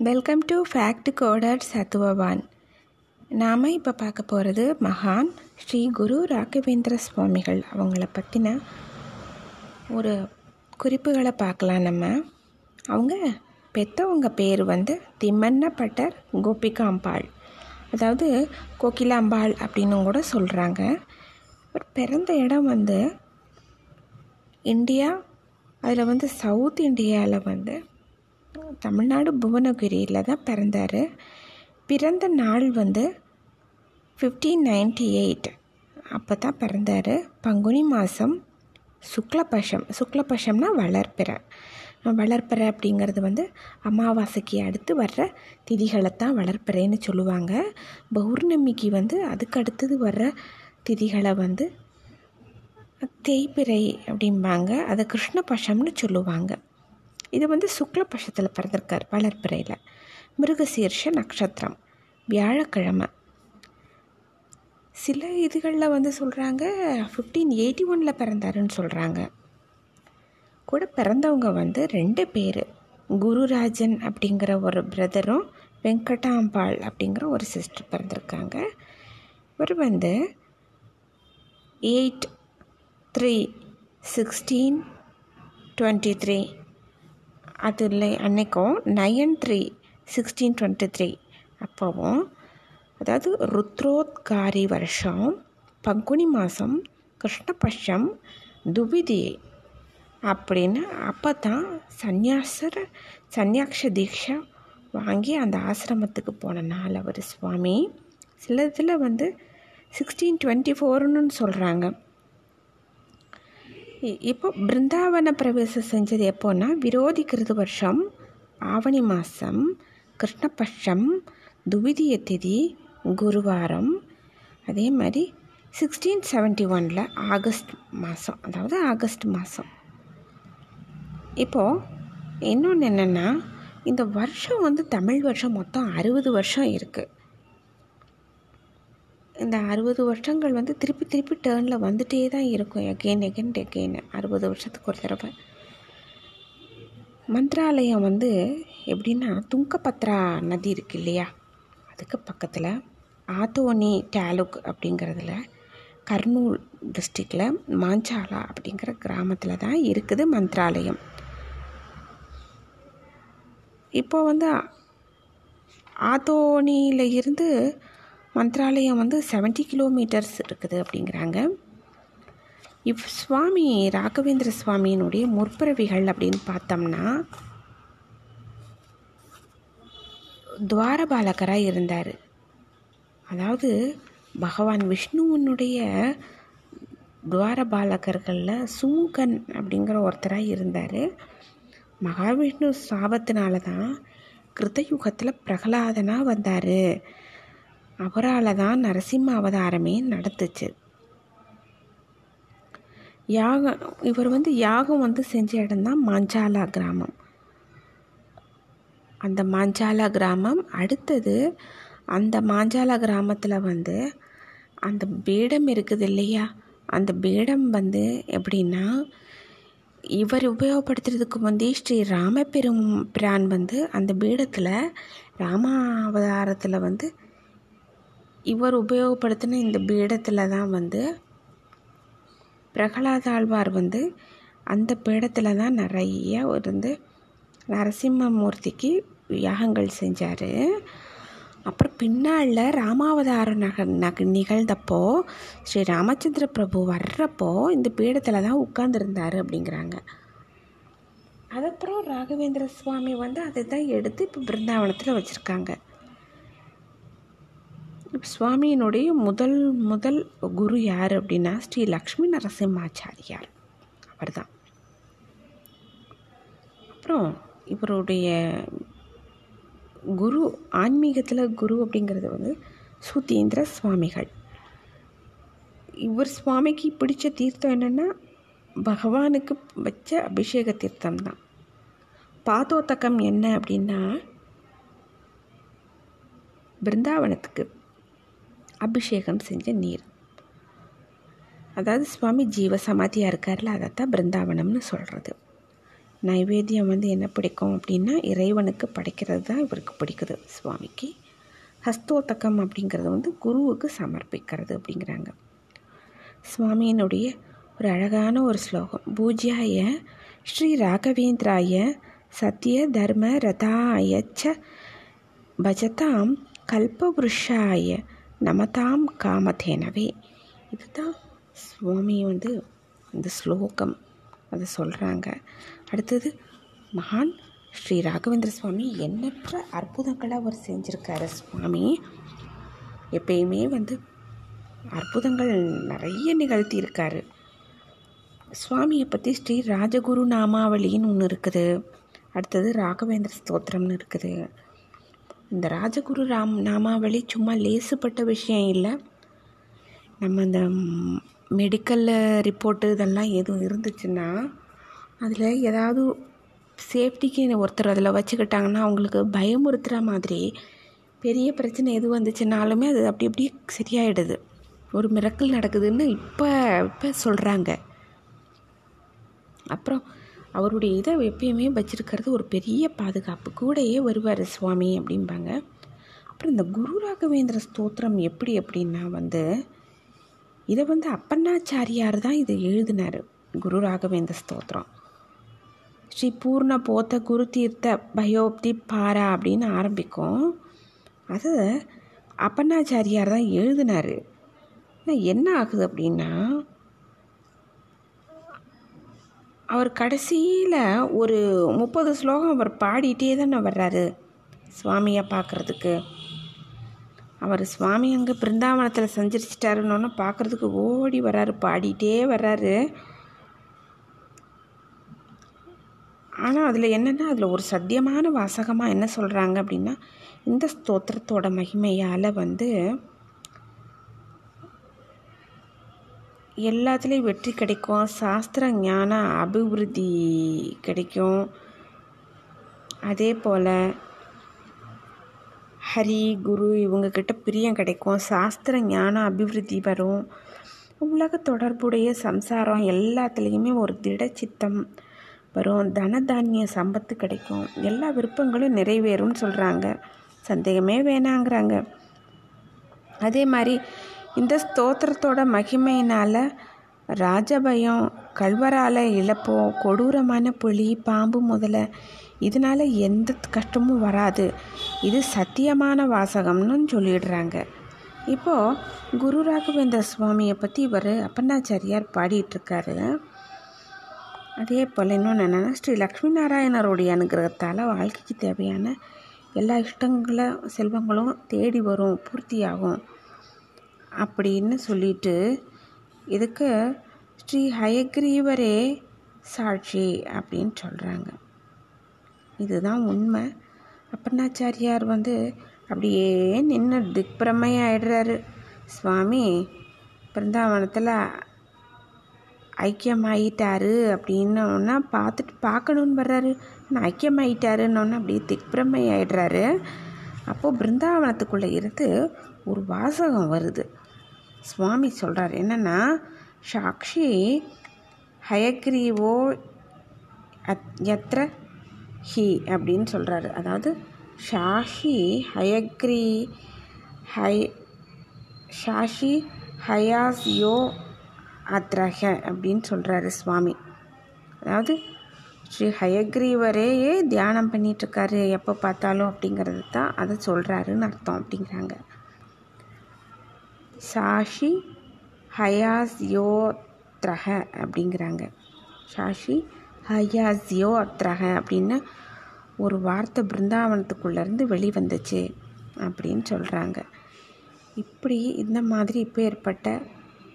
Welcome to fact coder சத்துவவான் நாம் இப்போ பார்க்க போகிறது மகான் ஸ்ரீ குரு ராகவேந்திர சுவாமிகள். அவங்கள பற்றின ஒரு குறிப்புகளை பார்க்கலாம் நம்ம. அவங்க பெற்றவங்க பேர் வந்து திம்மன்னப்பட்டர் கோபிகாம்பாள். அதாவது கோகிலாம்பாள் அப்படின்னு கூட சொல்கிறாங்க அவர் பிறந்த இடம் வந்து இந்தியா அதில் வந்து சவுத் இந்தியாவில் வந்து தமிழ்நாடு புவனகிரியில் தான் பிறந்தார். பிறந்த நாள் வந்து ஃபிஃப்டீன் நைன்டி எயிட் அப்போ தான் பிறந்தார். பங்குனி மாதம் சுக்லபட்சம் சுக்லபட்சம்னா வளர்ப்பிறை. வளர்ப்பிறை அப்படிங்கிறது வந்து அமாவாசைக்கு அடுத்து வர்ற திதிகளை தான் வளர்ப்பிறைன்னு சொல்லுவாங்க. பௌர்ணமிக்கு வந்து அதுக்கு அடுத்தது வர்ற திதிகளை வந்து தேய்பிறை அப்படிம்பாங்க. அதை கிருஷ்ணபட்சம்னு சொல்லுவாங்க. இது வந்து சுக்லபட்சத்தில் பிறந்திருக்கார் வளர்ப்பிறையில். மிருகசீர்ஷ நட்சத்திரம் வியாழக்கிழமை. சில இதுகளில் வந்து சொல்கிறாங்க ஃபிஃப்டீன் எயிட்டி ஒனில் பிறந்தாருன்னு சொல்கிறாங்க கூட பிறந்தவங்க வந்து ரெண்டு பேர் குருராஜன் அப்படிங்கிற ஒரு பிரதரும் வெங்கடாம்பாள் அப்படிங்கிற ஒரு சிஸ்டர் பிறந்திருக்காங்க. இவர் வந்து eight three sixteen twenty three அது இல்லை. அன்னைக்கும் nine three sixteen twenty three அப்போவும் அதாவது ருத்ரோத்காரி வருஷம் பங்குனி மாதம் கிருஷ்ணபட்சம் துவிதி. அப்படின்னு அப்போ தான் சந்யாசர் சன்னியாக்ஷ தீட்சை வாங்கி அந்த ஆசிரமத்துக்கு போன நாள் அவர் சுவாமி. சில இதில் வந்து சிக்ஸ்டீன் டுவெண்ட்டி ஃபோர்னு சொல்கிறாங்க இப்போ பிருந்தாவன பிரவேசம் செஞ்சது எப்போன்னா விரோதி கிருது வருஷம் ஆவணி மாதம் கிருஷ்ணபட்சம் துவிதிய திதி குருவாரம் அதே மாதிரி சிக்ஸ்டீன் செவன்ட்டி ஒனில் ஆகஸ்ட் மாதம் அதாவது ஆகஸ்ட் மாதம் இப்போது இன்னொன்று என்னென்னா இந்த வருஷம் வந்து தமிழ் வருஷம் மொத்தம் அறுபது வருஷம் இருக்குது இந்த அறுபது வருஷங்கள் வந்து திருப்பி திருப்பி டேர்னில் வந்துட்டே தான் இருக்கும். எகெயின் எகெயின் எகெயின் அறுபது வருஷத்துக்கு ஒரு தடவை. மந்திராலயம் வந்து எப்படின்னா துங்கபத்ரா நதி இருக்கு இல்லையா? அதுக்கு பக்கத்தில் ஆத்தோனி டேலுக் அப்படிங்கிறதுல கர்னூல் டிஸ்ட்ரிக்டில் மாஞ்சாலா அப்படிங்கிற கிராமத்தில் தான் இருக்குது மந்திராலயம். இப்போ வந்து ஆத்தோனியில் இருந்து மந்த்ராலயம் வந்து செவன்ட்டி கிலோமீட்டர்ஸ் இருக்குது அப்படிங்கிறாங்க. இவ் சுவாமி ராகவேந்திர சுவாமியினுடைய முற்பிறவிகள் அப்படின்னு பார்த்தோம்னா துவாரபாலகராக இருந்தார். அதாவது பகவான் விஷ்ணுவனுடைய துவாரபாலகர்களில் சுமுகன் அப்படிங்கிற ஒருத்தராக இருந்தார். மகாவிஷ்ணு சாபத்தினால தான் கிருத்தயுகத்தில் பிரகலாதனாக வந்தார். அவரால் தான் நரசிம்ம அவதாரமே நடத்துச்சு. யாகம் இவர் வந்து யாகம் வந்து செஞ்ச இடம்தான் மாஞ்சாலா கிராமம். அந்த மாஞ்சாலா கிராமம் அடுத்தது அந்த மாஞ்சாலா கிராமத்தில் வந்து அந்த பீடம் இருக்குது இல்லையா? அந்த பீடம் வந்து எப்படின்னா இவர் உபயோகப்படுத்துறதுக்கு முந்தி ஸ்ரீ ராமபெரும் பிரான் வந்து அந்த பீடத்தில் ராமாவதாரத்தில் வந்து இவர் உபயோகப்படுத்தின இந்த பீடத்தில் தான் வந்து பிரகலாதாழ்வார் வந்து அந்த பீடத்தில் தான் நிறைய இருந்து நரசிம்மமூர்த்திக்கு யாகங்கள் செஞ்சார். அப்புறம் பின்னால் ராமாவதாரம் நக நக நிகழ்ந்தப்போ ஸ்ரீ ராமச்சந்திர பிரபு வர்றப்போ இந்த பீடத்தில் தான் உட்கார்ந்துருந்தார் அப்படிங்கிறாங்க. அதுக்கப்புறம் ராகவேந்திர சுவாமி வந்து அதை தான் எடுத்து இப்போ பிருந்தாவனத்தில் வச்சுருக்காங்க. சுவாமியினுடைய முதல் முதல் குரு யார் அப்படின்னா ஸ்ரீ லக்ஷ்மி நரசிம்மாச்சாரியார். அவர் தான் அப்புறம் இவருடைய குரு ஆன்மீகத்தில் குரு அப்படிங்கிறது வந்து சுதீந்திர சுவாமிகள். இவர் சுவாமிக்கு பிடிச்ச தீர்த்தம் என்னென்னா பகவானுக்கு வச்ச அபிஷேக தீர்த்தம் தான் பாதோத்தகம் என்ன அப்படின்னா பிருந்தாவனத்துக்கு அபிஷேகம் செஞ்ச நீர். அதாவது சுவாமி ஜீவ சமாதியாக இருக்கார்ல அதைத்தான் பிருந்தாவனம்னு சொல்கிறது நைவேத்தியம் வந்து என்ன பிடிக்கும் அப்படின்னா இறைவனுக்கு படைக்கிறது தான் இவருக்கு பிடிக்குது சுவாமிக்கு. ஹஸ்தோதகம் அப்படிங்கிறது வந்து குருவுக்கு சமர்ப்பிக்கிறது அப்படிங்கிறாங்க. சுவாமியினுடைய ஒரு அழகான ஒரு ஸ்லோகம் பூஜ்யாய ஸ்ரீ ராகவேந்திராய சத்ய தர்ம ரதாயச்ச பஜதாம் கல்பவருஷாய நமதாம் காமதேனவே. இதுதான் சுவாமி வந்து இந்த ஸ்லோகம் அதை சொல்கிறாங்க அடுத்தது மகான் ஸ்ரீ ராகவேந்திர சுவாமி எண்ணற்ற அற்புதங்களை அவர் செஞ்சுருக்காரு சுவாமி. எப்பயுமே வந்து அற்புதங்கள் நிறைய நிகழ்த்தியிருக்காரு. சுவாமியை பற்றி ஸ்ரீ ராஜகுரு நாமாவளின்னு ஒன்று இருக்குது. அடுத்தது ராகவேந்திர ஸ்தோத்திரம்னு இருக்குது. இந்த ராஜகுரு ராம் நாமாவளி சும்மா லேசுப்பட்ட விஷயம் இல்லை. நம்ம இந்த மெடிக்கலில் ரிப்போர்ட்டு இதெல்லாம் எதுவும் இருந்துச்சுன்னா அதில் ஏதாவது சேஃப்டிக்கு ஒருத்தர் அதில் வச்சுக்கிட்டாங்கன்னா அவங்களுக்கு பயமுறுத்துகிற மாதிரி பெரிய பிரச்சனை எது வந்துச்சுனாலுமே அது அப்படி அப்படி சரியாயிடுது. ஒரு மிரக்கல் நடக்குதுன்னு இப்போ இப்போ சொல்கிறாங்க அப்புறம் அவருடைய இதை எப்பயுமே வச்சுருக்கிறது ஒரு பெரிய பாதுகாப்பு. கூடயே வருவார் சுவாமி அப்படிம்பாங்க. அப்புறம் இந்த குரு ராகவேந்திர ஸ்தோத்திரம் எப்படி அப்படின்னா வந்து இதை வந்து அப்பண்ணாச்சாரியார் தான் இதை எழுதினார் குரு ராகவேந்திர ஸ்தோத்திரம். ஸ்ரீ பூர்ண போத்த குரு தீர்த்த பயோப்தி பாரா அப்படின்னு ஆரம்பிக்கும். அது அப்பண்ணாச்சாரியார் தான் எழுதினார். என்ன ஆகுது அப்படின்னா அவர் கடைசியில் ஒரு முப்பது ஸ்லோகம் அவர் பாடிட்டே தானே வர்றாரு சுவாமியை பார்க்குறதுக்கு. அவர் சுவாமி அங்கே பிருந்தாவனத்தில் சஞ்சரிச்சிட்டாருன்னு பார்க்குறதுக்கு ஓடி வர்றாரு பாடிட்டே வர்றாரு. ஆனால் அதில் என்னென்னா அதில் ஒரு சத்தியமான வாசகமாக என்ன சொல்கிறாங்க அப்படின்னா இந்த ஸ்தோத்திரத்தோட மகிமையால் வந்து எல்லாத்துலேயும் வெற்றி கிடைக்கும். சாஸ்திர ஞான அபிவிருத்தி கிடைக்கும். அதே போல் ஹரி குரு இவங்கக்கிட்ட பிரியம் கிடைக்கும். சாஸ்திர ஞான அபிவிருத்தி வரும். உலக தொடர்புடைய சம்சாரம் எல்லாத்துலேயுமே ஒரு திடச்சித்தம் வரும். தனதானிய சம்பத்து கிடைக்கும். எல்லா விருப்பங்களும் நிறைவேறும்னு சொல்கிறாங்க சந்தேகமே வேணாங்கிறாங்க. அதே மாதிரி இந்த ஸ்தோத்திரத்தோட மகிமையினால் ராஜபயம் கல்வரால் இழப்போ கொடூரமான புலி பாம்பு முதல்ல இதனால் எந்த கஷ்டமும் வராது. இது சத்தியமான வாசகம்னு சொல்லிடுறாங்க. இப்போது குரு ராகவேந்திர சுவாமியை பற்றி இவர் அப்பண்ணாச்சாரியார் பாடிட்டுருக்காரு. அதே போல் இன்னொன்று என்னென்னா ஸ்ரீ லக்ஷ்மி நாராயணருடைய அனுகிரகத்தால் வாழ்க்கைக்கு தேவையான எல்லா இஷ்டங்கள செல்வங்களும் தேடி வரும் பூர்த்தியாகும். அப்படின்னு சொல்லிட்டு இதுக்கு ஸ்ரீ ஹயக்ரீவரே சாட்சி அப்படின்னு சொல்கிறாங்க இதுதான் உண்மை. அப்பண்ணாச்சாரியார் வந்து அப்படியே நின்று திக்பிரமையாயிடுறாரு. சுவாமி பிருந்தாவனத்தில் ஐக்கியமாயிட்டாரு அப்படின்னோன்னா பார்த்துட்டு பார்க்கணுன்னு வர்றாரு. ஆனால் ஐக்கியமாயிட்டாருன்னொன்னே அப்படியே திக்பிரமை ஆயிடுறாரு அப்போது பிருந்தாவனத்துக்குள்ளே இருந்து ஒரு வாசகம் வருது. சுவாமி சொல்கிறார் என்னென்னா சாக்ஷி ஹயக்ரீவோ அத் ஹி அப்படின்னு சொல்கிறாரு அதாவது ஷாஹி ஹயக்ரி ஹை ஷாஷி ஹயாஸ்யோ அத்ரஹ அப்படின்னு சொல்கிறாரு சுவாமி. அதாவது ஸ்ரீ ஹயக்ரீவரையே தியானம் பண்ணிகிட்ருக்காரு எப்போ பார்த்தாலும் அப்படிங்கிறது தான் அதை சொல்கிறாருன்னு அர்த்தம் அப்படிங்கிறாங்க. சாஷி ஹயாஸ்யோ த்ரஹ அப்படிங்கிறாங்க. சாஷி ஹயாஸ்யோ அத்ரஹ அப்படின்னு ஒரு வார்த்தை பிருந்தாவனத்துக்குள்ளேருந்து வெளிவந்துச்சு அப்படின்னு சொல்கிறாங்க இப்படி இந்த மாதிரி இப்போ ஏற்பட்ட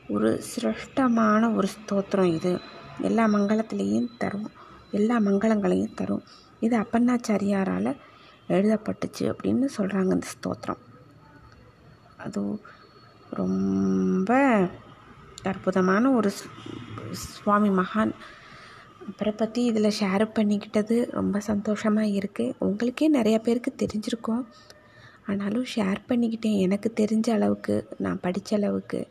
ஒரு சிரஷ்டமான ஒரு ஸ்தோத்திரம் இது. எல்லா மங்களத்துலேயும் தரும். எல்லா மங்களங்களையும் தரும். இது அப்பண்ணாச்சாரியாரால் எழுதப்பட்டுச்சு அப்படின்னு சொல்கிறாங்க இந்த ஸ்தோத்திரம். அது ரொம்ப அற்புதமான ஒரு சுவாமி மகான். அவரை பற்றி இதில் ஷேர் பண்ணிக்கிட்டது ரொம்ப சந்தோஷமாக இருக்குது உங்களுக்கே நிறைய பேருக்கு தெரிஞ்சிருக்கோம். ஆனாலும் ஷேர் பண்ணிக்கிட்டேன். எனக்கு தெரிஞ்ச அளவுக்கு நான் படித்த அளவுக்கு.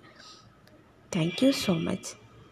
Thank you so much